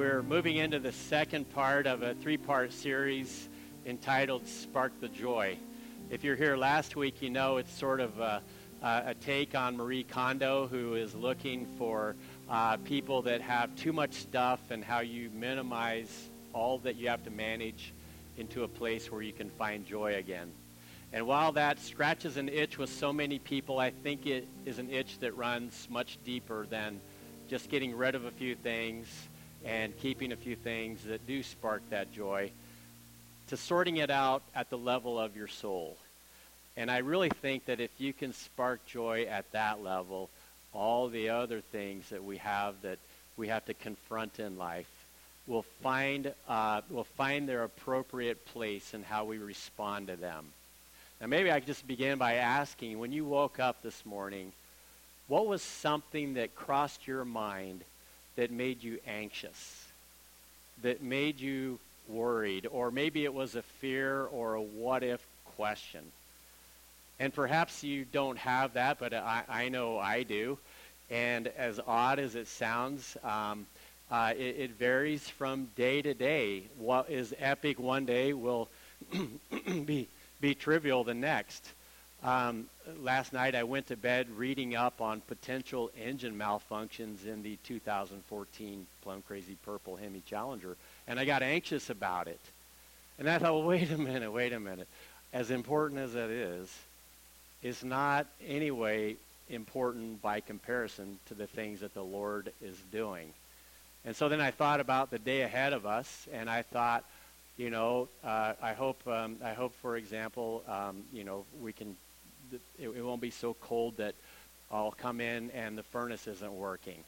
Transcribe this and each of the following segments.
we're moving into the second part of a three part series entitled Spark the Joy. If you're here last week, you know it's sort of a, a take on Marie Kondo, who is looking for uh, people that have too much stuff and how you minimize all that you have to manage into a place where you can find joy again. And while that scratches an itch with so many people, I think it is an itch that runs much deeper than just getting rid of a few things and keeping a few things that do spark that joy to sorting it out at the level of your soul. And I really think that if you can spark joy at that level, all the other things that we have that we have to confront in life will find, uh, will find their appropriate place in how we respond to them. Now, maybe I could just begin by asking when you woke up this morning, what was something that crossed your mind that made you anxious, that made you worried, or maybe it was a fear or a what if question? And perhaps you don't have that, but I, I know I do. And as odd as it sounds, um, uh, it, it, varies from day to day. What is epic one day will be, be trivial the next. Um, last night I went to bed reading up on potential engine malfunctions in the 2014 Plum Crazy Purple Hemi Challenger, and I got anxious about it. And I thought, well, wait a minute, wait a minute. As important as that is, it's not anyway important by comparison to the things that the Lord is doing. And so then I thought about the day ahead of us, and I thought, you know, uh, I hope, um, I hope, for example, um, you know, we can it, it won't be so cold that I'll come in and the furnace isn't working.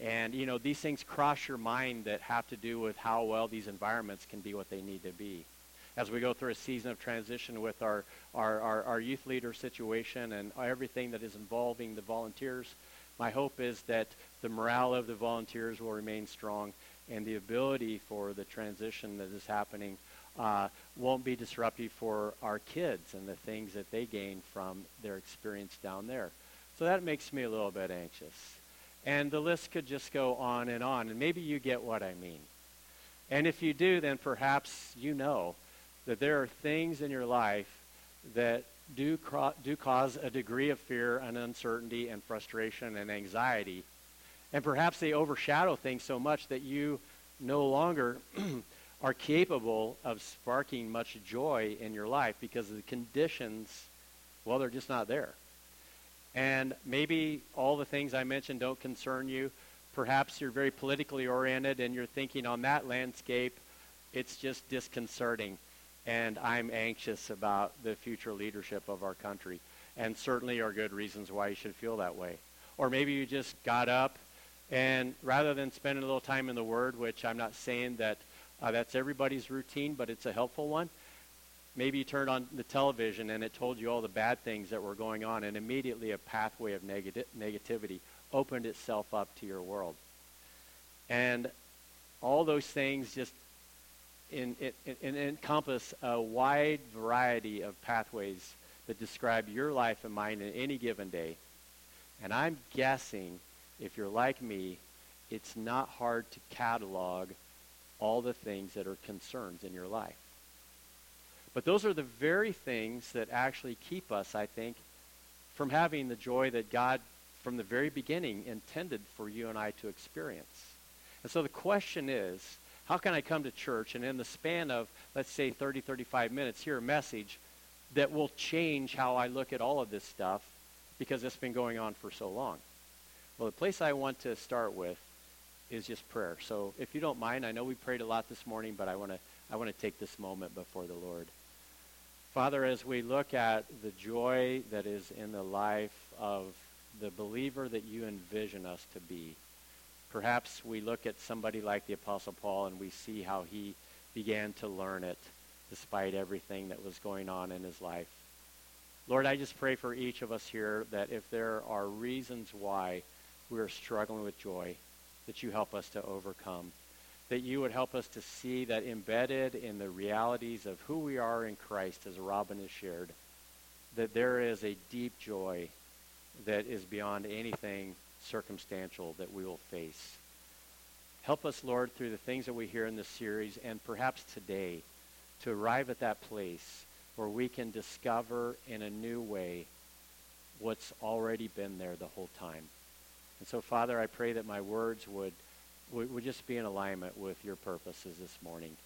And, you know, these things cross your mind that have to do with how well these environments can be what they need to be. As we go through a season of transition with our, our, our, our youth leader situation and everything that is involving the volunteers, my hope is that the morale of the volunteers will remain strong and the ability for the transition that is happening uh, won't be disruptive for our kids and the things that they gain from their experience down there. So that makes me a little bit anxious. And the list could just go on and on, and maybe you get what I mean. And if you do, then perhaps you know that there are things in your life that do, cro- do cause a degree of fear and uncertainty and frustration and anxiety. And perhaps they overshadow things so much that you no longer are capable of sparking much joy in your life because the conditions, well, they're just not there. And maybe all the things I mentioned don't concern you. Perhaps you're very politically oriented and you're thinking on that landscape, it's just disconcerting. And I'm anxious about the future leadership of our country. And certainly are good reasons why you should feel that way. Or maybe you just got up and rather than spending a little time in the Word, which I'm not saying that uh, that's everybody's routine, but it's a helpful one. Maybe you turned on the television and it told you all the bad things that were going on, and immediately a pathway of negati- negativity opened itself up to your world. And all those things just in, in, in encompass a wide variety of pathways that describe your life and mine in any given day. And I'm guessing, if you're like me, it's not hard to catalog all the things that are concerns in your life. But those are the very things that actually keep us, I think, from having the joy that God, from the very beginning, intended for you and I to experience. And so the question is, how can I come to church and in the span of, let's say, 30, 35 minutes, hear a message that will change how I look at all of this stuff because it's been going on for so long? Well, the place I want to start with is just prayer. So if you don't mind, I know we prayed a lot this morning, but I want to I want to take this moment before the Lord. Father, as we look at the joy that is in the life of the believer that you envision us to be, perhaps we look at somebody like the Apostle Paul and we see how he began to learn it despite everything that was going on in his life. Lord, I just pray for each of us here that if there are reasons why we are struggling with joy, that you help us to overcome. That you would help us to see that embedded in the realities of who we are in Christ, as Robin has shared, that there is a deep joy that is beyond anything circumstantial that we will face. Help us, Lord, through the things that we hear in this series and perhaps today to arrive at that place where we can discover in a new way what's already been there the whole time. And so, Father, I pray that my words would, would, would just be in alignment with your purposes this morning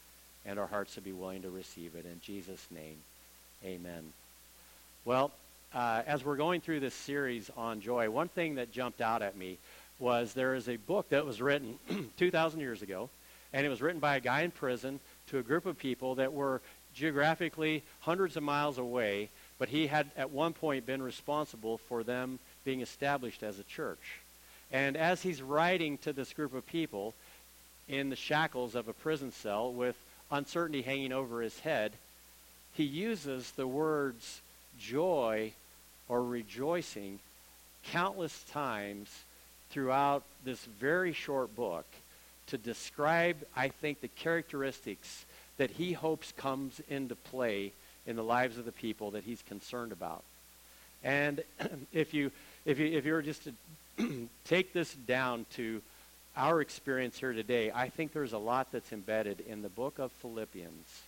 and our hearts would be willing to receive it. In Jesus' name, amen. Well, uh, as we're going through this series on joy, one thing that jumped out at me was there is a book that was written 2,000 years ago, and it was written by a guy in prison to a group of people that were geographically hundreds of miles away, but he had at one point been responsible for them being established as a church. And as he's writing to this group of people in the shackles of a prison cell with uncertainty hanging over his head, he uses the words joy or rejoicing countless times throughout this very short book to describe, I think, the characteristics that he hopes comes into play in the lives of the people that he's concerned about. And if you if you if you were just to take this down to our experience here today, I think there's a lot that's embedded in the book of Philippians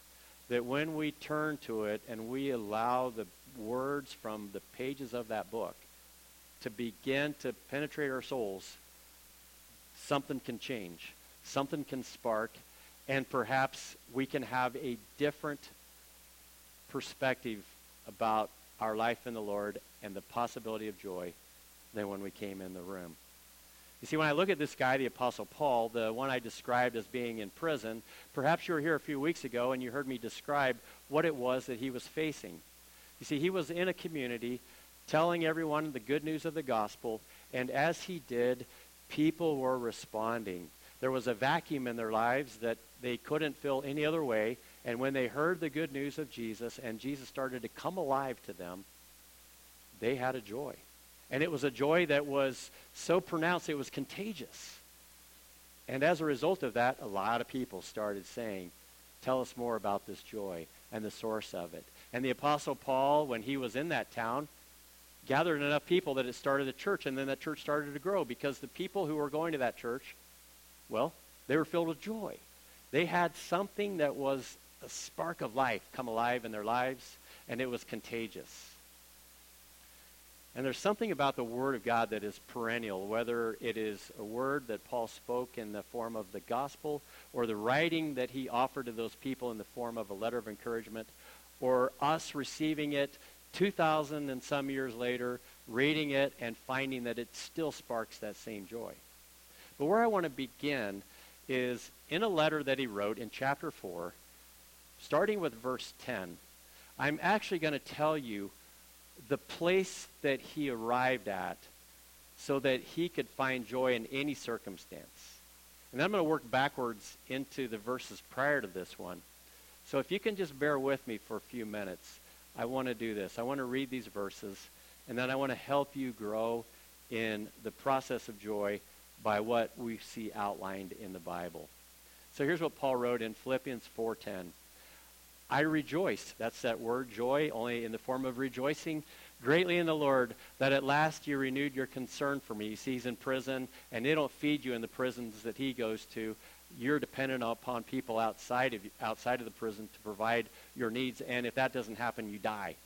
that when we turn to it and we allow the words from the pages of that book to begin to penetrate our souls, something can change. Something can spark, and perhaps we can have a different perspective about our life in the Lord and the possibility of joy than when we came in the room. You see, when I look at this guy, the Apostle Paul, the one I described as being in prison, perhaps you were here a few weeks ago and you heard me describe what it was that he was facing. You see, he was in a community telling everyone the good news of the gospel, and as he did, people were responding. There was a vacuum in their lives that they couldn't fill any other way, and when they heard the good news of Jesus and Jesus started to come alive to them, they had a joy. And it was a joy that was so pronounced it was contagious. And as a result of that, a lot of people started saying, Tell us more about this joy and the source of it. And the Apostle Paul, when he was in that town, gathered enough people that it started a church, and then that church started to grow because the people who were going to that church, well, they were filled with joy. They had something that was a spark of life come alive in their lives, and it was contagious. And there's something about the Word of God that is perennial, whether it is a word that Paul spoke in the form of the gospel, or the writing that he offered to those people in the form of a letter of encouragement, or us receiving it 2,000 and some years later, reading it and finding that it still sparks that same joy. But where I want to begin is in a letter that he wrote in chapter 4, starting with verse 10. I'm actually going to tell you the place that he arrived at so that he could find joy in any circumstance. And then I'm going to work backwards into the verses prior to this one. So if you can just bear with me for a few minutes, I want to do this. I want to read these verses, and then I want to help you grow in the process of joy by what we see outlined in the Bible. So here's what Paul wrote in Philippians 4:10. I rejoiced. That's that word joy, only in the form of rejoicing greatly in the Lord that at last you renewed your concern for me. You see, he's in prison, and they don't feed you in the prisons that he goes to. You're dependent upon people outside of, outside of the prison to provide your needs, and if that doesn't happen, you die.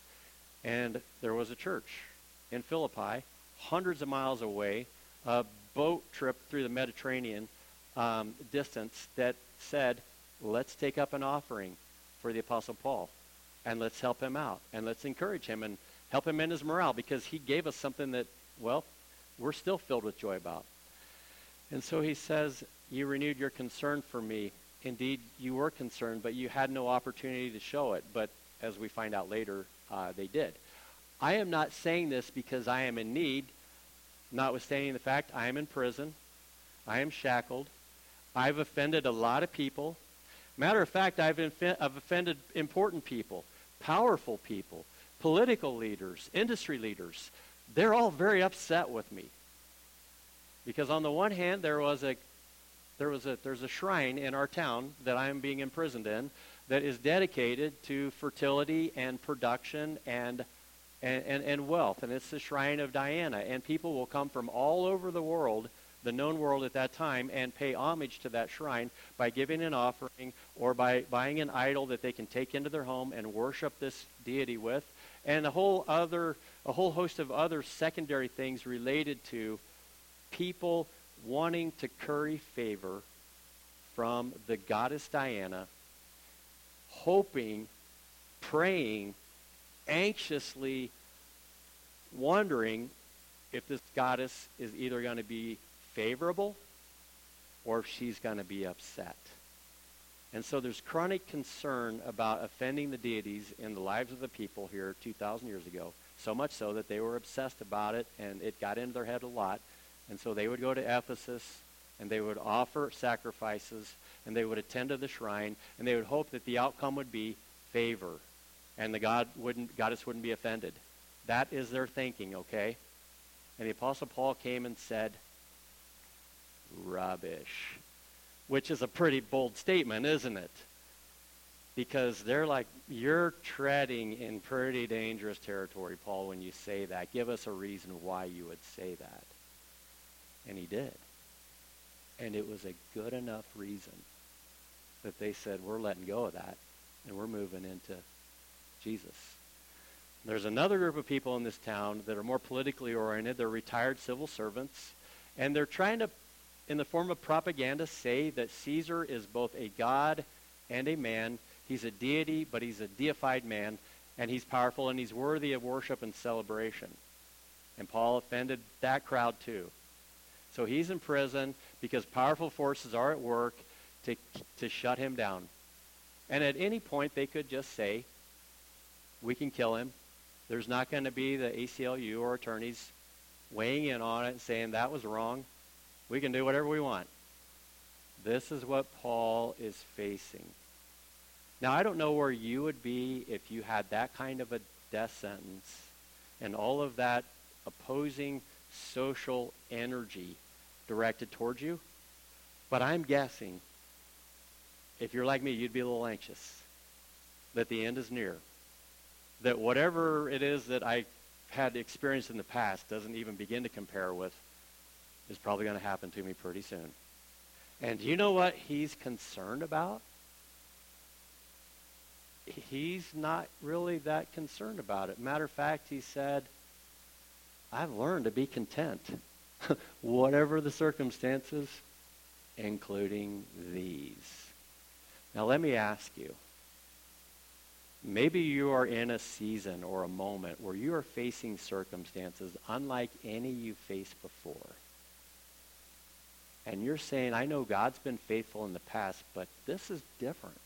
And there was a church in Philippi, hundreds of miles away, a boat trip through the Mediterranean um, distance that said, let's take up an offering for the Apostle Paul. And let's help him out. And let's encourage him and help him in his morale because he gave us something that, well, we're still filled with joy about. And so he says, You renewed your concern for me. Indeed, you were concerned, but you had no opportunity to show it. But as we find out later, uh, they did. I am not saying this because I am in need, notwithstanding the fact I am in prison, I am shackled, I've offended a lot of people. Matter of fact, I've, inf- I've offended important people, powerful people, political leaders, industry leaders. They're all very upset with me. Because on the one hand, there was a there was a there's a shrine in our town that I am being imprisoned in that is dedicated to fertility and production and and, and, and wealth. And it's the shrine of Diana. And people will come from all over the world the known world at that time and pay homage to that shrine by giving an offering or by buying an idol that they can take into their home and worship this deity with, and a whole other a whole host of other secondary things related to people wanting to curry favor from the goddess Diana, hoping, praying, anxiously wondering if this goddess is either going to be favorable or if she's going to be upset. And so there's chronic concern about offending the deities in the lives of the people here 2,000 years ago, so much so that they were obsessed about it and it got into their head a lot. And so they would go to Ephesus and they would offer sacrifices and they would attend to the shrine and they would hope that the outcome would be favor and the god wouldn't goddess wouldn't be offended. That is their thinking, okay? And the Apostle Paul came and said, rubbish. Which is a pretty bold statement, isn't it? Because they're like, you're treading in pretty dangerous territory, Paul, when you say that. Give us a reason why you would say that. And he did. And it was a good enough reason that they said, we're letting go of that and we're moving into Jesus. There's another group of people in this town that are more politically oriented. They're retired civil servants. And they're trying to, in the form of propaganda, say that Caesar is both a god and a man. He's a deity, but he's a deified man. And he's powerful and he's worthy of worship and celebration. And Paul offended that crowd too. So he's in prison because powerful forces are at work to, to shut him down. And at any point, they could just say, we can kill him. There's not going to be the ACLU or attorneys weighing in on it and saying that was wrong. We can do whatever we want. This is what Paul is facing. Now, I don't know where you would be if you had that kind of a death sentence and all of that opposing social energy directed towards you. But I'm guessing if you're like me, you'd be a little anxious that the end is near that whatever it is that I had experienced in the past doesn't even begin to compare with is probably going to happen to me pretty soon. And you know what he's concerned about? He's not really that concerned about it. Matter of fact, he said, I've learned to be content, whatever the circumstances, including these. Now, let me ask you Maybe you are in a season or a moment where you are facing circumstances unlike any you've faced before. And you're saying, I know God's been faithful in the past, but this is different.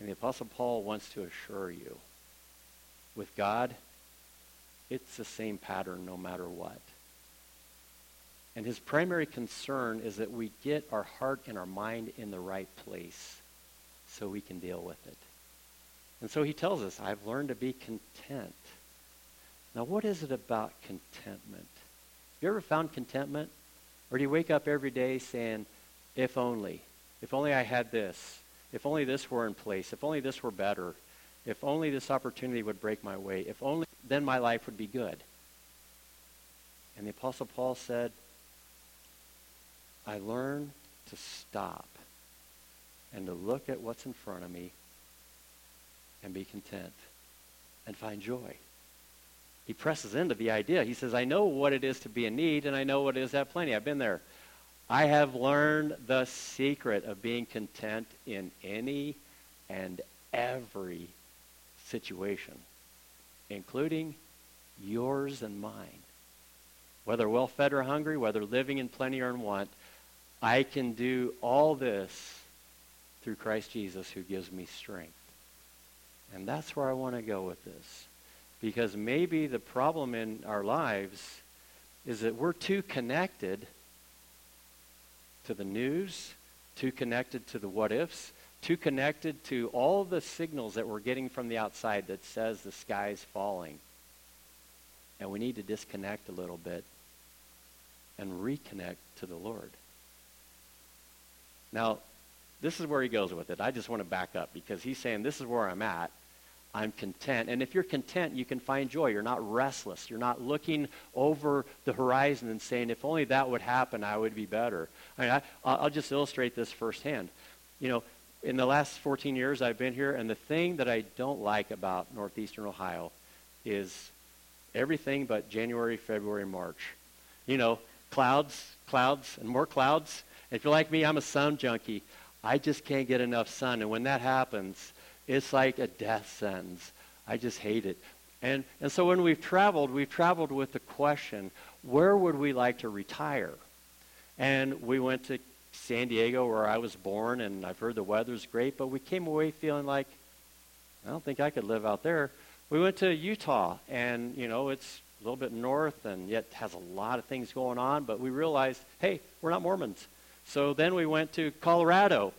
And the Apostle Paul wants to assure you, with God, it's the same pattern no matter what. And his primary concern is that we get our heart and our mind in the right place so we can deal with it. And so he tells us, I've learned to be content. Now, what is it about contentment? You ever found contentment? Or do you wake up every day saying, if only, if only I had this, if only this were in place, if only this were better, if only this opportunity would break my way, if only then my life would be good. And the Apostle Paul said, I learn to stop and to look at what's in front of me and be content and find joy. He presses into the idea. He says, I know what it is to be in need, and I know what it is to have plenty. I've been there. I have learned the secret of being content in any and every situation, including yours and mine. Whether well fed or hungry, whether living in plenty or in want, I can do all this through Christ Jesus who gives me strength. And that's where I want to go with this. Because maybe the problem in our lives is that we're too connected to the news, too connected to the what ifs, too connected to all the signals that we're getting from the outside that says the sky's falling. And we need to disconnect a little bit and reconnect to the Lord. Now, this is where he goes with it. I just want to back up because he's saying, This is where I'm at. I'm content. And if you're content, you can find joy. You're not restless. You're not looking over the horizon and saying, if only that would happen, I would be better. I mean, I, I'll just illustrate this firsthand. You know, in the last 14 years I've been here, and the thing that I don't like about northeastern Ohio is everything but January, February, March. You know, clouds, clouds, and more clouds. If you're like me, I'm a sun junkie. I just can't get enough sun. And when that happens, it's like a death sentence. I just hate it. And, and so when we've traveled, we've traveled with the question, where would we like to retire? And we went to San Diego, where I was born, and I've heard the weather's great, but we came away feeling like, I don't think I could live out there. We went to Utah, and, you know, it's a little bit north and yet has a lot of things going on, but we realized, hey, we're not Mormons. So then we went to Colorado,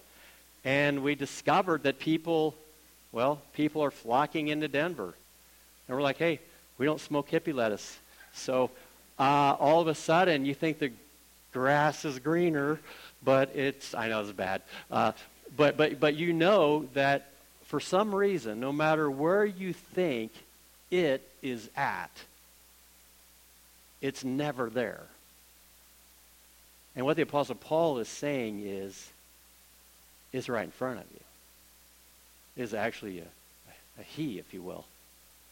and we discovered that people well, people are flocking into Denver. And we're like, hey, we don't smoke hippie lettuce. So uh, all of a sudden, you think the grass is greener, but it's, I know it's bad. Uh, but, but, but you know that for some reason, no matter where you think it is at, it's never there. And what the Apostle Paul is saying is, it's right in front of you is actually a, a he, if you will,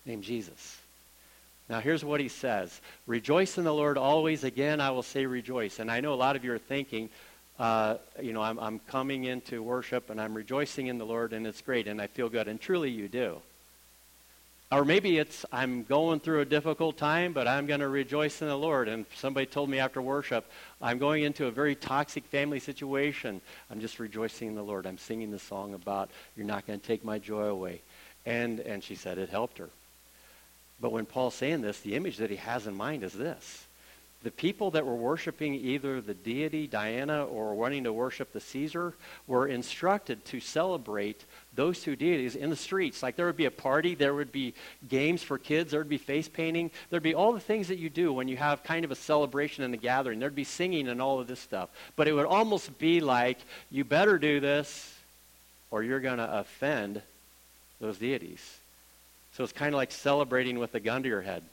named Jesus. Now, here's what he says Rejoice in the Lord always. Again, I will say rejoice. And I know a lot of you are thinking, uh, you know, I'm, I'm coming into worship and I'm rejoicing in the Lord and it's great and I feel good. And truly you do. Or maybe it's, I'm going through a difficult time, but I'm going to rejoice in the Lord. And somebody told me after worship, I'm going into a very toxic family situation. I'm just rejoicing in the Lord. I'm singing the song about, You're not going to take my joy away. And, and she said it helped her. But when Paul's saying this, the image that he has in mind is this the people that were worshiping either the deity Diana or wanting to worship the Caesar were instructed to celebrate those two deities in the streets. Like there would be a party, there would be games for kids, there would be face painting, there'd be all the things that you do when you have kind of a celebration and a gathering. There'd be singing and all of this stuff. But it would almost be like, you better do this or you're going to offend those deities. So it's kind of like celebrating with a gun to your head.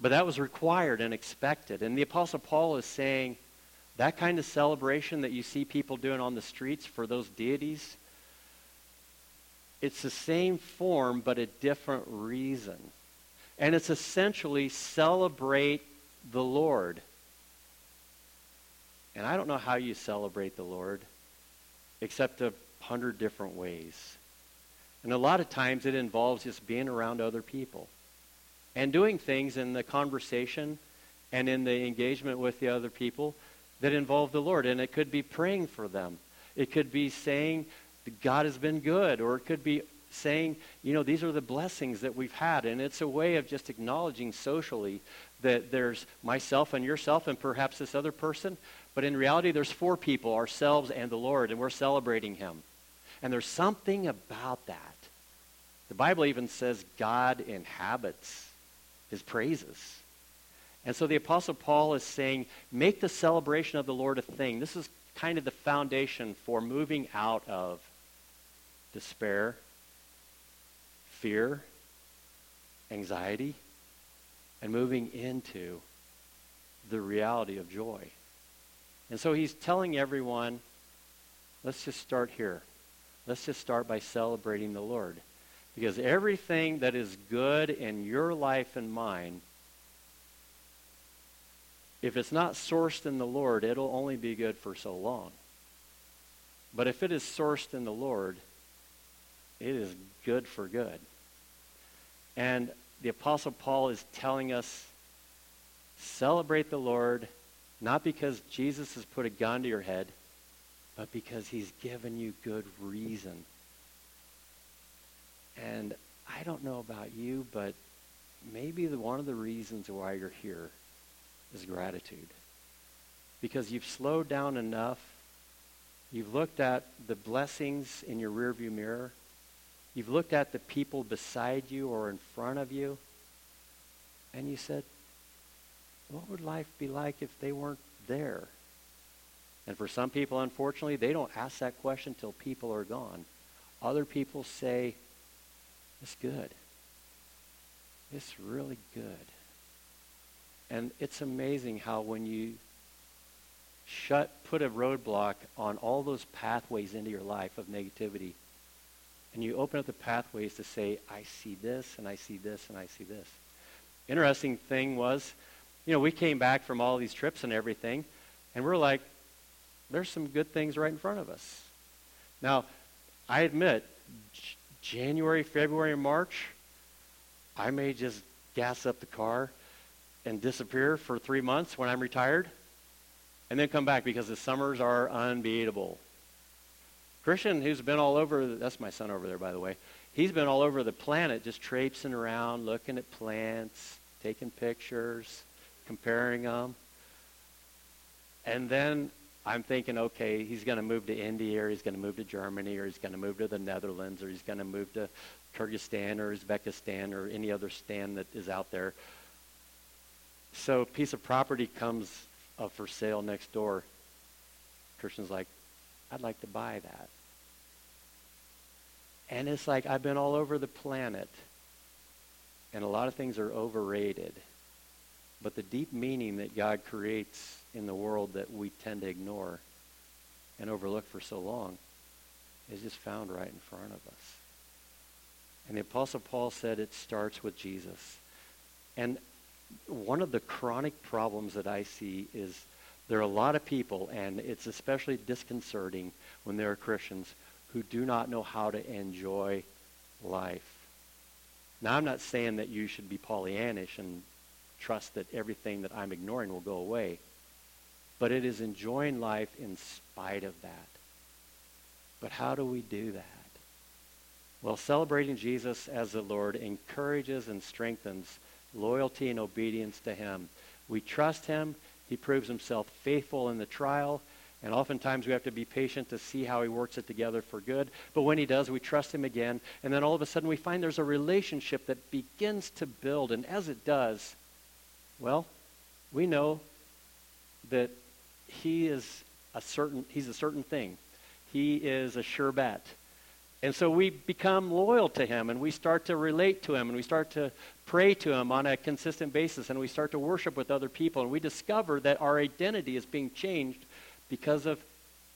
But that was required and expected. And the Apostle Paul is saying that kind of celebration that you see people doing on the streets for those deities, it's the same form but a different reason. And it's essentially celebrate the Lord. And I don't know how you celebrate the Lord, except a hundred different ways. And a lot of times it involves just being around other people and doing things in the conversation and in the engagement with the other people that involve the Lord. And it could be praying for them. It could be saying, God has been good. Or it could be saying, you know, these are the blessings that we've had. And it's a way of just acknowledging socially that there's myself and yourself and perhaps this other person. But in reality, there's four people, ourselves and the Lord, and we're celebrating him. And there's something about that. The Bible even says God inhabits his praises. And so the Apostle Paul is saying, make the celebration of the Lord a thing. This is kind of the foundation for moving out of despair, fear, anxiety, and moving into the reality of joy. And so he's telling everyone, let's just start here. Let's just start by celebrating the Lord. Because everything that is good in your life and mine, if it's not sourced in the Lord, it'll only be good for so long. But if it is sourced in the Lord, it is good for good. And the Apostle Paul is telling us celebrate the Lord, not because Jesus has put a gun to your head, but because he's given you good reason and I don't know about you, but maybe the, one of the reasons why you're here is gratitude. Because you've slowed down enough. You've looked at the blessings in your rearview mirror. You've looked at the people beside you or in front of you. And you said, what would life be like if they weren't there? And for some people, unfortunately, they don't ask that question till people are gone. Other people say, It's good. It's really good. And it's amazing how when you shut, put a roadblock on all those pathways into your life of negativity, and you open up the pathways to say, I see this, and I see this, and I see this. Interesting thing was, you know, we came back from all these trips and everything, and we're like, there's some good things right in front of us. Now, I admit, J- January, February, and March, I may just gas up the car and disappear for three months when I'm retired and then come back because the summers are unbeatable. Christian, who's been all over, that's my son over there, by the way. He's been all over the planet just traipsing around, looking at plants, taking pictures, comparing them. And then I'm thinking, okay, he's going to move to India, or he's going to move to Germany, or he's going to move to the Netherlands, or he's going to move to Kyrgyzstan, or Uzbekistan, or any other stand that is out there. So a piece of property comes up for sale next door. Christian's like, I'd like to buy that. And it's like I've been all over the planet, and a lot of things are overrated. But the deep meaning that God creates in the world that we tend to ignore and overlook for so long is just found right in front of us. And the Apostle Paul said it starts with Jesus. And one of the chronic problems that I see is there are a lot of people, and it's especially disconcerting when there are Christians who do not know how to enjoy life. Now, I'm not saying that you should be Pollyannish and trust that everything that I'm ignoring will go away, but it is enjoying life in spite of that. But how do we do that? Well, celebrating Jesus as the Lord encourages and strengthens loyalty and obedience to him. We trust him. He proves himself faithful in the trial. And oftentimes we have to be patient to see how he works it together for good. But when he does, we trust him again. And then all of a sudden we find there's a relationship that begins to build. And as it does, well, we know that he is a certain, he's a certain thing. He is a sure bet. And so we become loyal to him and we start to relate to him and we start to pray to him on a consistent basis and we start to worship with other people and we discover that our identity is being changed because of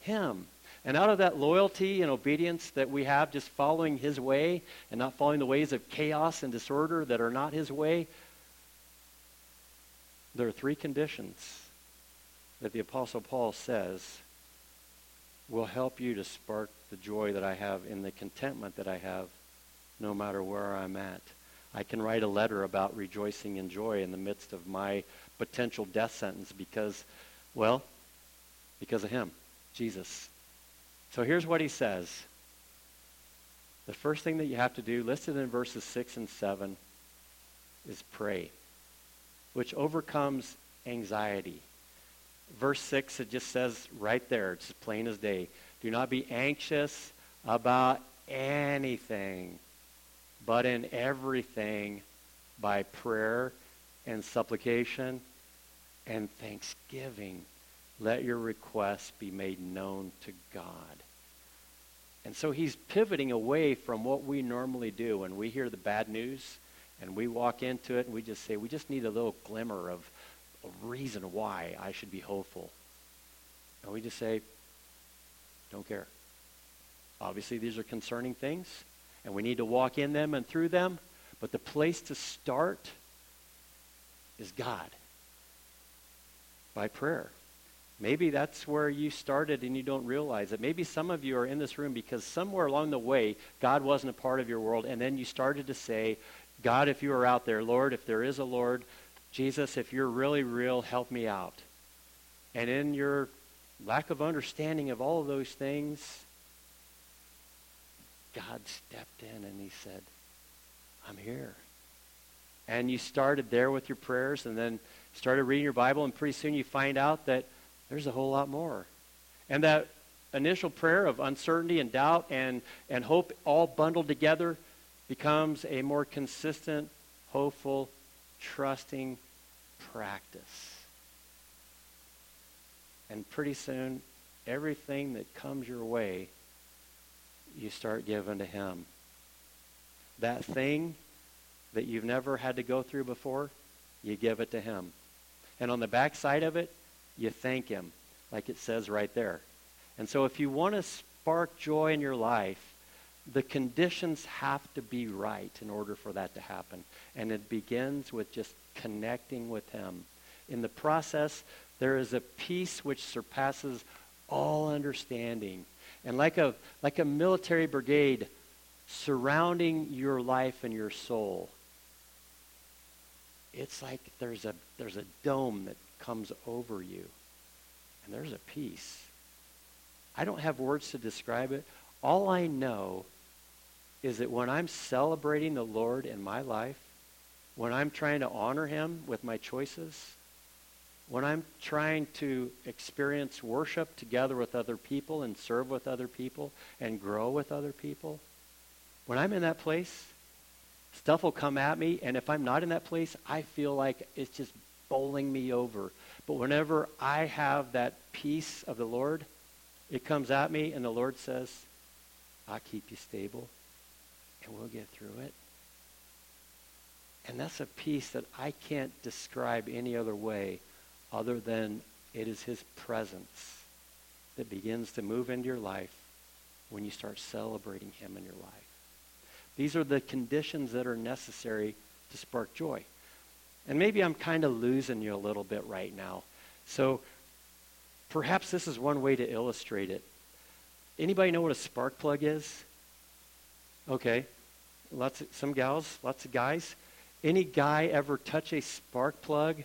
him. And out of that loyalty and obedience that we have, just following his way and not following the ways of chaos and disorder that are not his way, there are three conditions that the Apostle Paul says will help you to spark the joy that I have in the contentment that I have no matter where I'm at. I can write a letter about rejoicing in joy in the midst of my potential death sentence because, well, because of him, Jesus. So here's what he says. The first thing that you have to do, listed in verses 6 and 7, is pray, which overcomes anxiety. Verse 6, it just says right there, it's plain as day. Do not be anxious about anything, but in everything by prayer and supplication and thanksgiving. Let your requests be made known to God. And so he's pivoting away from what we normally do when we hear the bad news and we walk into it and we just say, we just need a little glimmer of a reason why I should be hopeful. And we just say, don't care. Obviously, these are concerning things, and we need to walk in them and through them. But the place to start is God by prayer. Maybe that's where you started and you don't realize it. Maybe some of you are in this room because somewhere along the way, God wasn't a part of your world, and then you started to say, God, if you are out there, Lord, if there is a Lord, Jesus, if you're really real, help me out. And in your lack of understanding of all of those things, God stepped in and he said, I'm here. And you started there with your prayers and then started reading your Bible, and pretty soon you find out that there's a whole lot more. And that initial prayer of uncertainty and doubt and, and hope all bundled together becomes a more consistent, hopeful, trusting practice. And pretty soon, everything that comes your way, you start giving to Him. that thing that you've never had to go through before, you give it to Him. And on the back side of it, you thank Him, like it says right there. And so if you want to spark joy in your life, the conditions have to be right in order for that to happen. And it begins with just connecting with Him. In the process, there is a peace which surpasses all understanding. And like a, like a military brigade surrounding your life and your soul, it's like there's a, there's a dome that comes over you. And there's a peace. I don't have words to describe it. All I know is that when I'm celebrating the Lord in my life, when I'm trying to honor him with my choices, when I'm trying to experience worship together with other people and serve with other people and grow with other people, when I'm in that place, stuff will come at me, and if I'm not in that place, I feel like it's just bowling me over. But whenever I have that peace of the Lord, it comes at me, and the Lord says, I'll keep you stable, and we'll get through it. And that's a peace that I can't describe any other way other than it is his presence that begins to move into your life when you start celebrating him in your life. These are the conditions that are necessary to spark joy. And maybe I'm kind of losing you a little bit right now. So perhaps this is one way to illustrate it. Anybody know what a spark plug is? Okay. Lots of, some gals, lots of guys. Any guy ever touch a spark plug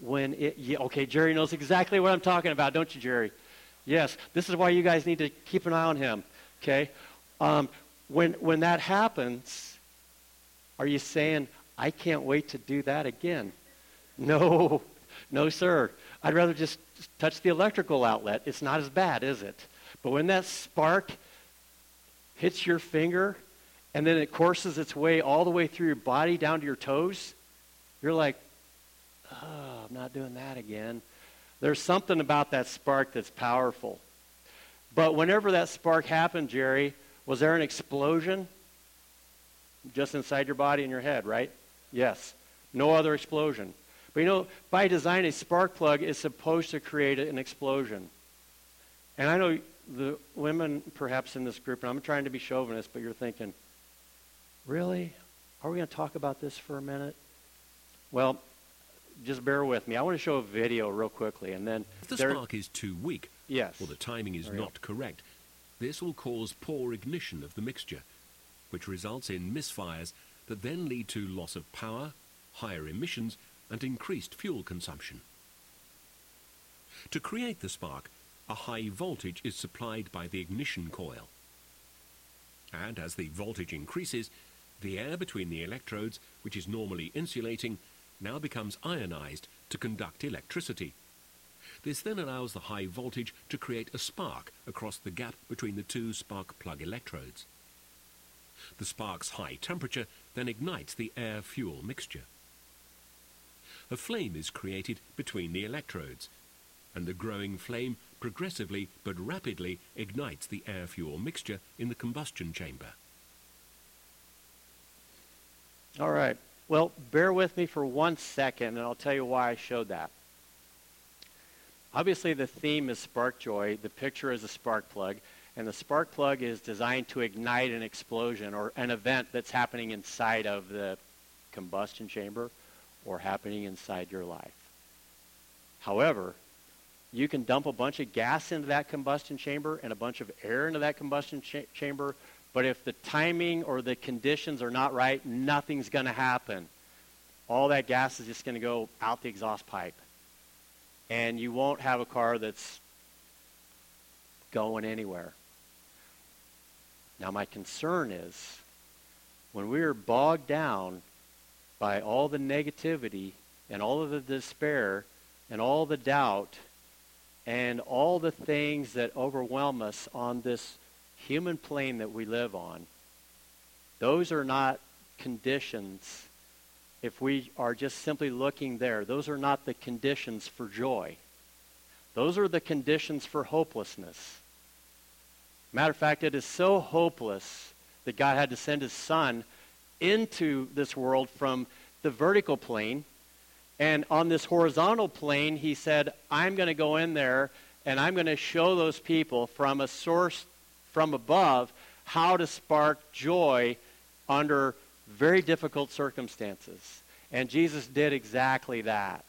when it, yeah, okay, Jerry knows exactly what I'm talking about, don't you, Jerry? Yes, this is why you guys need to keep an eye on him, okay? Um, when, when that happens, are you saying, I can't wait to do that again? No, no, sir. I'd rather just touch the electrical outlet. It's not as bad, is it? But when that spark hits your finger and then it courses its way all the way through your body down to your toes, you're like, oh, I'm not doing that again. There's something about that spark that's powerful. But whenever that spark happened, Jerry, was there an explosion? Just inside your body and your head, right? Yes. No other explosion. But you know, by design, a spark plug is supposed to create an explosion. And I know the women perhaps in this group, and I'm trying to be chauvinist, but you're thinking, really? Are we going to talk about this for a minute? Well, just bear with me. I want to show a video real quickly, and then if the there, spark is too weak, yes, or the timing is not correct, this will cause poor ignition of the mixture, which results in misfires that then lead to loss of power, higher emissions, and increased fuel consumption. To create the spark, a high voltage is supplied by the ignition coil. And as the voltage increases, the air between the electrodes, which is normally insulating, now becomes ionized to conduct electricity. This then allows the high voltage to create a spark across the gap between the two spark plug electrodes. The spark's high temperature then ignites the air-fuel mixture. A flame is created between the electrodes, and the growing flame progressively but rapidly ignites the air-fuel mixture in the combustion chamber. All right. Well, bear with me for one second, and I'll tell you why I showed that. Obviously, the theme is spark joy. The picture is a spark plug. And the spark plug is designed to ignite an explosion or an event that's happening inside of the combustion chamber or happening inside your life. However, you can dump a bunch of gas into that combustion chamber and a bunch of air into that combustion cha- chamber but if the timing or the conditions are not right, nothing's going to happen. All that gas is just going to go out the exhaust pipe. And you won't have a car that's going anywhere. Now, my concern is when we are bogged down by all the negativity and all of the despair and all the doubt and all the things that overwhelm us on this human plane that we live on, those are not conditions. If we are just simply looking there, those are not the conditions for joy. Those are the conditions for hopelessness. Matter of fact, it is so hopeless that God had to send his son into this world from the vertical plane. And on this horizontal plane, he said, I'm going to go in there and I'm going to show those people from a source from above how to spark joy under very difficult circumstances. And Jesus did exactly that.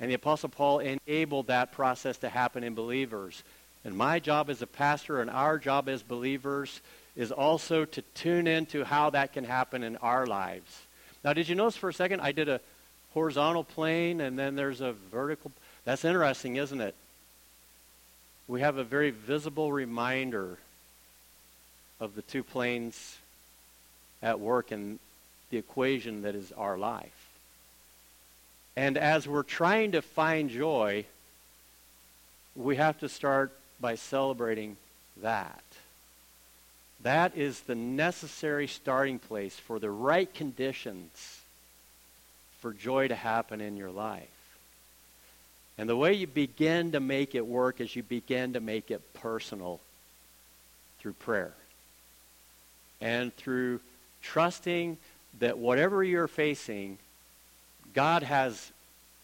And the Apostle Paul enabled that process to happen in believers. And my job as a pastor and our job as believers is also to tune into how that can happen in our lives. Now, did you notice for a second I did a horizontal plane and then there's a vertical? That's interesting, isn't it? We have a very visible reminder of the two planes at work in the equation that is our life. And as we're trying to find joy, we have to start by celebrating that. That is the necessary starting place for the right conditions for joy to happen in your life. And the way you begin to make it work is you begin to make it personal through prayer and through trusting that whatever you're facing, God has,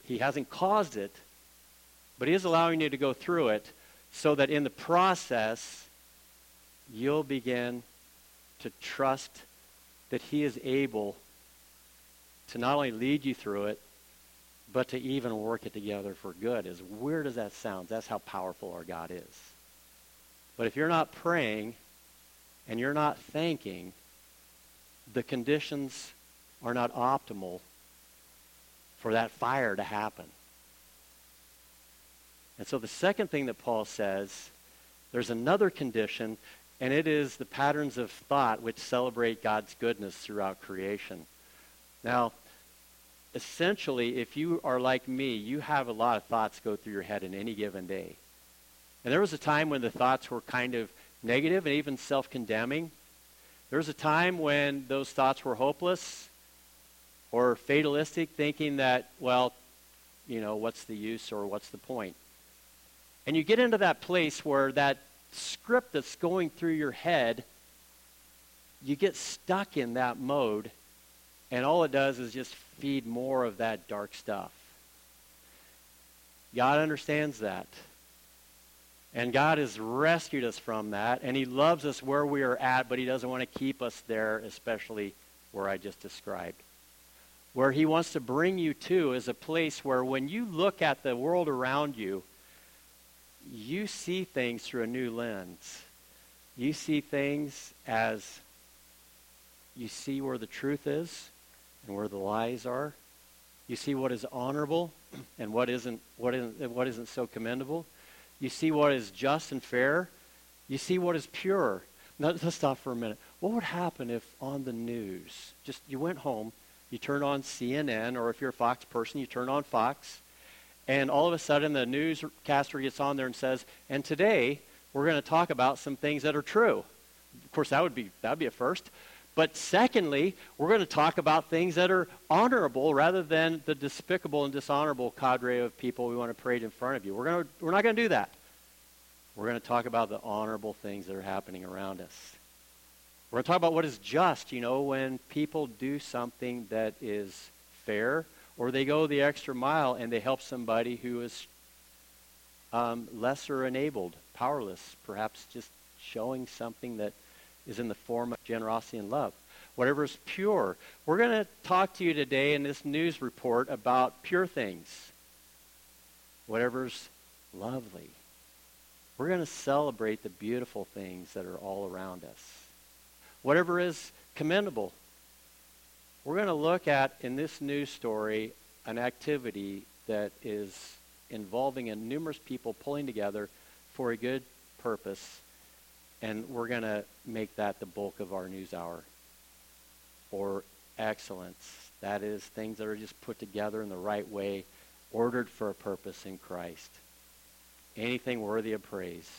He hasn't caused it, but He is allowing you to go through it so that in the process, you'll begin to trust that He is able to not only lead you through it, but to even work it together for good. As weird as that sounds, that's how powerful our God is. But if you're not praying and you're not thanking, the conditions are not optimal for that fire to happen. And so the second thing that Paul says, there's another condition, and it is the patterns of thought which celebrate God's goodness throughout creation. Now, essentially, if you are like me, you have a lot of thoughts go through your head in any given day. And there was a time when the thoughts were kind of negative and even self condemning. There was a time when those thoughts were hopeless or fatalistic, thinking that, well, you know, what's the use or what's the point? And you get into that place where that script that's going through your head, you get stuck in that mode, and all it does is just feed more of that dark stuff. God understands that. And God has rescued us from that, and He loves us where we are at, but He doesn't want to keep us there, especially where I just described. Where He wants to bring you to is a place where when you look at the world around you, you see things through a new lens. You see things as you see where the truth is and where the lies are. You see what is honorable and what isn't, what isn't, what isn't so commendable. You see what is just and fair. You see what is pure. Now, let's stop for a minute. What would happen if on the news, just you went home, you turn on CNN, or if you're a Fox person, you turn on Fox, and all of a sudden the newscaster gets on there and says, and today we're going to talk about some things that are true. Of course, that would be, that would be a first. But secondly, we're going to talk about things that are honorable rather than the despicable and dishonorable cadre of people we want to parade in front of you. We're, going to, we're not going to do that. We're going to talk about the honorable things that are happening around us. We're going to talk about what is just, you know, when people do something that is fair or they go the extra mile and they help somebody who is um, lesser enabled, powerless, perhaps just showing something that is in the form of generosity and love. Whatever is pure. We're going to talk to you today in this news report about pure things. Whatever's lovely. We're going to celebrate the beautiful things that are all around us. Whatever is commendable. We're going to look at, in this news story, an activity that is involving a numerous people pulling together for a good purpose, and we're going to make that the bulk of our news hour. Or excellence. That is things that are just put together in the right way, ordered for a purpose in Christ. Anything worthy of praise.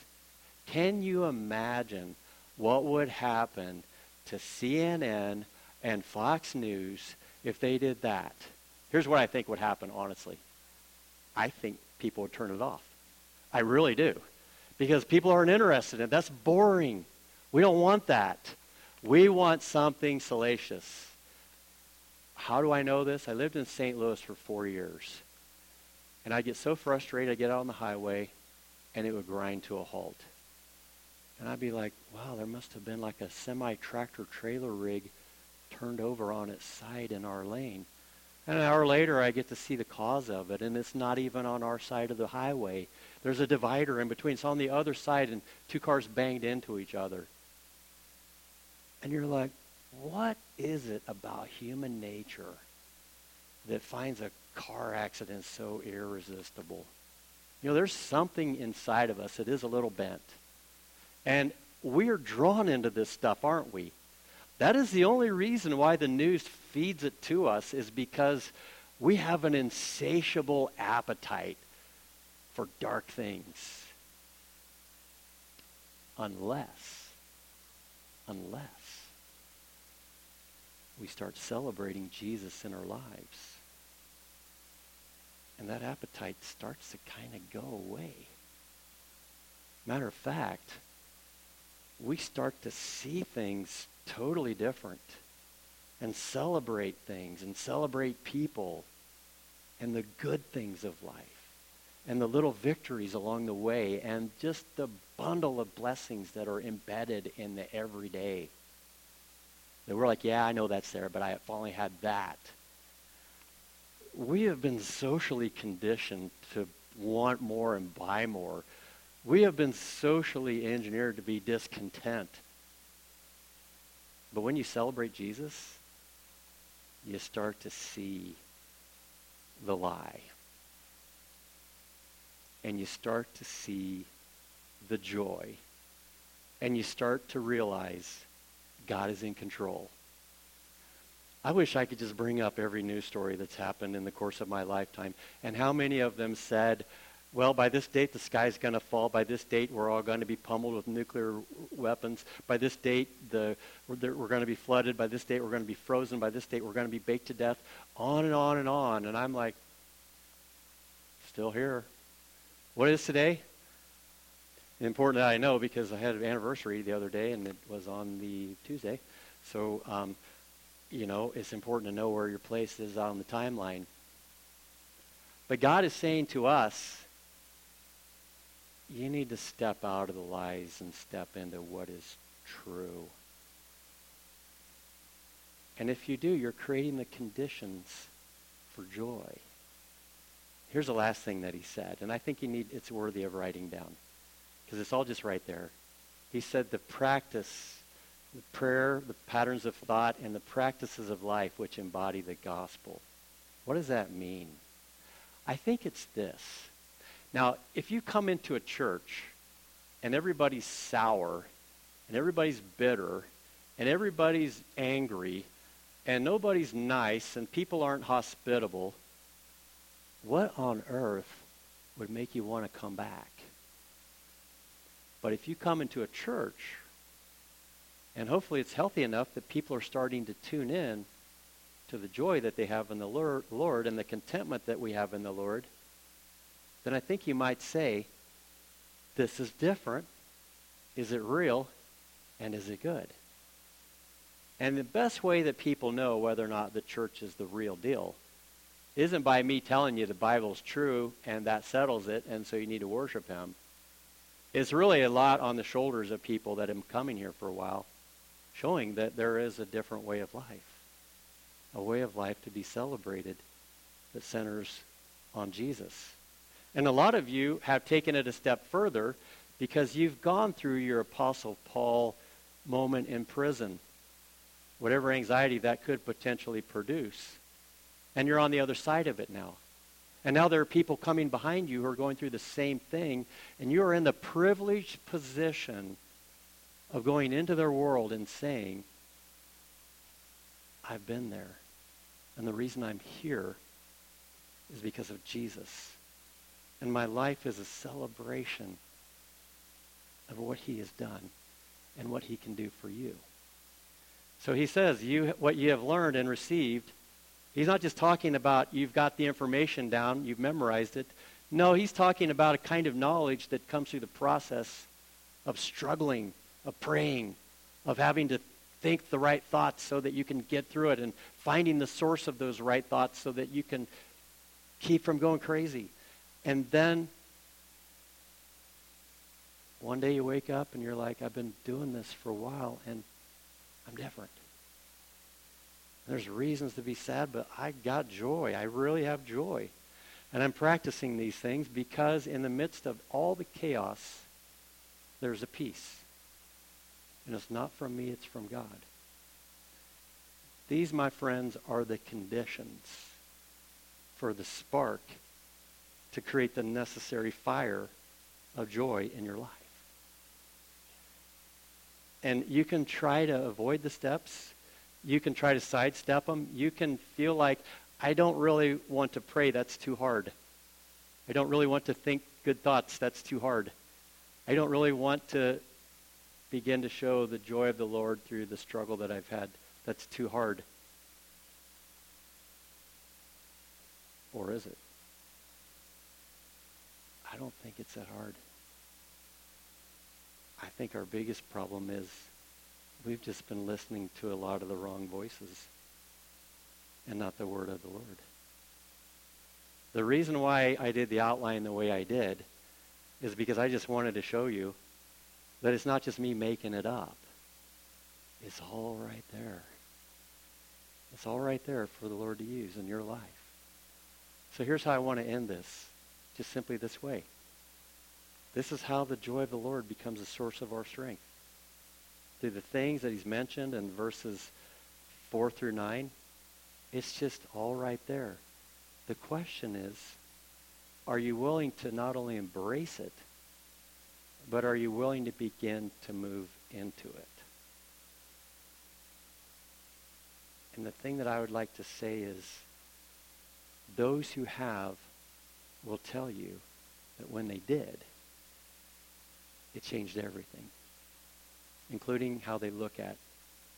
Can you imagine what would happen to CNN and Fox News if they did that. Here's what I think would happen, honestly. I think people would turn it off. I really do. Because people aren't interested in it. That's boring. We don't want that. We want something salacious. how do I know this? I lived in St. Louis for four years. And I'd get so frustrated, I'd get out on the highway, and it would grind to a halt. And I'd be like, wow, there must have been like a semi-tractor trailer rig turned over on its side in our lane. And an hour later, I get to see the cause of it, and it's not even on our side of the highway. There's a divider in between. It's on the other side, and two cars banged into each other. And you're like, what is it about human nature that finds a car accident so irresistible? You know, there's something inside of us that is a little bent. And we are drawn into this stuff, aren't we? That is the only reason why the news feeds it to us is because we have an insatiable appetite for dark things. Unless, unless we start celebrating Jesus in our lives. And that appetite starts to kind of go away. Matter of fact, we start to see things totally different and celebrate things and celebrate people and the good things of life and the little victories along the way and just the bundle of blessings that are embedded in the everyday. That we're like, yeah, I know that's there, but I finally had that. We have been socially conditioned to want more and buy more. We have been socially engineered to be discontent. But when you celebrate Jesus, you start to see the lie. And you start to see the joy. And you start to realize God is in control. I wish I could just bring up every news story that's happened in the course of my lifetime and how many of them said, well, by this date, the sky's going to fall. By this date, we're all going to be pummeled with nuclear weapons. By this date, the, we're, we're going to be flooded. By this date, we're going to be frozen. By this date, we're going to be baked to death. On and on and on. And I'm like, still here. What is today? Important that I know because I had an anniversary the other day, and it was on the Tuesday. So, um, you know, it's important to know where your place is on the timeline. But God is saying to us, you need to step out of the lies and step into what is true. And if you do, you're creating the conditions for joy. Here's the last thing that he said, and I think you need it's worthy of writing down because it's all just right there. He said the practice, the prayer, the patterns of thought, and the practices of life which embody the gospel. What does that mean? I think it's this. Now, if you come into a church and everybody's sour and everybody's bitter and everybody's angry and nobody's nice and people aren't hospitable, what on earth would make you want to come back? But if you come into a church and hopefully it's healthy enough that people are starting to tune in to the joy that they have in the Lord and the contentment that we have in the Lord, then I think you might say, this is different. Is it real? And is it good? And the best way that people know whether or not the church is the real deal isn't by me telling you the Bible's true and that settles it, and so you need to worship Him. It's really a lot on the shoulders of people that have been coming here for a while, showing that there is a different way of life, a way of life to be celebrated that centers on Jesus. And a lot of you have taken it a step further because you've gone through your Apostle Paul moment in prison, whatever anxiety that could potentially produce. And you're on the other side of it now. And now there are people coming behind you who are going through the same thing, and you are in the privileged position of going into their world and saying, I've been there. And the reason I'm here is because of Jesus. And my life is a celebration of what he has done and what he can do for you. So he says, you, what you have learned and received, he's not just talking about you've got the information down, you've memorized it. No, he's talking about a kind of knowledge that comes through the process of struggling, of praying, of having to think the right thoughts so that you can get through it and finding the source of those right thoughts so that you can keep from going crazy. And then one day you wake up and you're like, I've been doing this for a while and I'm different. There's reasons to be sad, but I got joy. I really have joy. And I'm practicing these things because in the midst of all the chaos, there's a peace. And it's not from me, it's from God. These, my friends, are the conditions for the spark to create the necessary fire of joy in your life. And you can try to avoid the steps. You can try to sidestep them. You can feel like, I don't really want to pray. That's too hard. I don't really want to think good thoughts. That's too hard. I don't really want to begin to show the joy of the Lord through the struggle that I've had. That's too hard. Or is it? I don't think it's that hard. I think our biggest problem is we've just been listening to a lot of the wrong voices and not the word of the Lord. The reason why I did the outline the way I did is because I just wanted to show you that it's not just me making it up. It's all right there. It's all right there for the Lord to use in your life. So here's how I want to end this. Just simply this way. This is how the joy of the Lord becomes a source of our strength. Through the things that he's mentioned in verses 4 through 9, it's just all right there. The question is, are you willing to not only embrace it, but are you willing to begin to move into it? And the thing that I would like to say is, those who have will tell you that when they did, it changed everything, including how they look at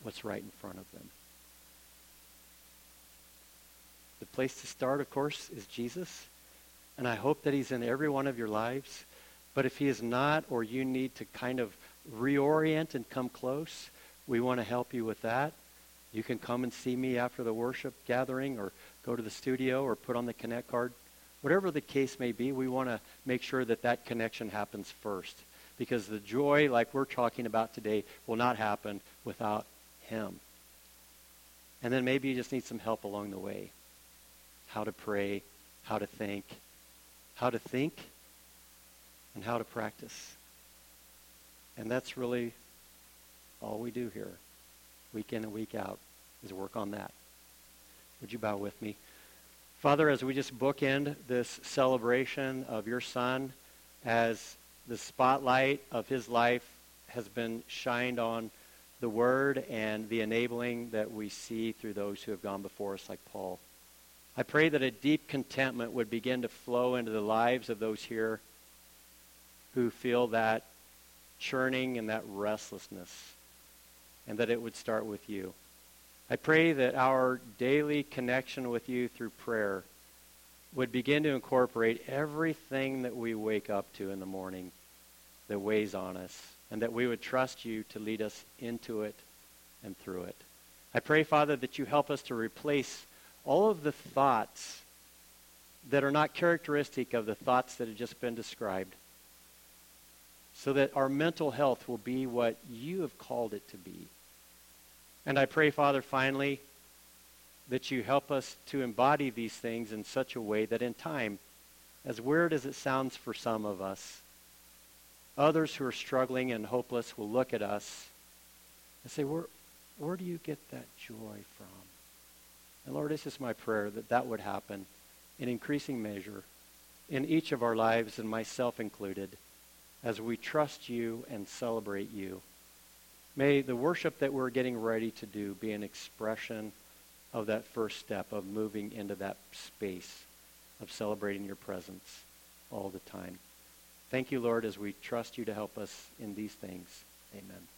what's right in front of them. The place to start, of course, is Jesus. And I hope that he's in every one of your lives. But if he is not, or you need to kind of reorient and come close, we want to help you with that. You can come and see me after the worship gathering or go to the studio or put on the Connect card. Whatever the case may be, we want to make sure that that connection happens first. Because the joy, like we're talking about today, will not happen without him. And then maybe you just need some help along the way. How to pray, how to think, how to think, and how to practice. And that's really all we do here, week in and week out, is work on that. Would you bow with me? Father, as we just bookend this celebration of your Son, as the spotlight of his life has been shined on the Word and the enabling that we see through those who have gone before us, like Paul. I pray that a deep contentment would begin to flow into the lives of those here who feel that churning and that restlessness, and that it would start with you. I pray that our daily connection with you through prayer would begin to incorporate everything that we wake up to in the morning that weighs on us, and that we would trust you to lead us into it and through it. I pray, Father, that you help us to replace all of the thoughts that are not characteristic of the thoughts that have just been described so that our mental health will be what you have called it to be. And I pray, Father, finally, that you help us to embody these things in such a way that in time, as weird as it sounds for some of us, others who are struggling and hopeless will look at us and say, where, where do you get that joy from? And Lord, it's just my prayer that that would happen in increasing measure in each of our lives, and myself included, as we trust you and celebrate you. May the worship that we're getting ready to do be an expression of that first step of moving into that space of celebrating your presence all the time. Thank you, Lord, as we trust you to help us in these things. Amen.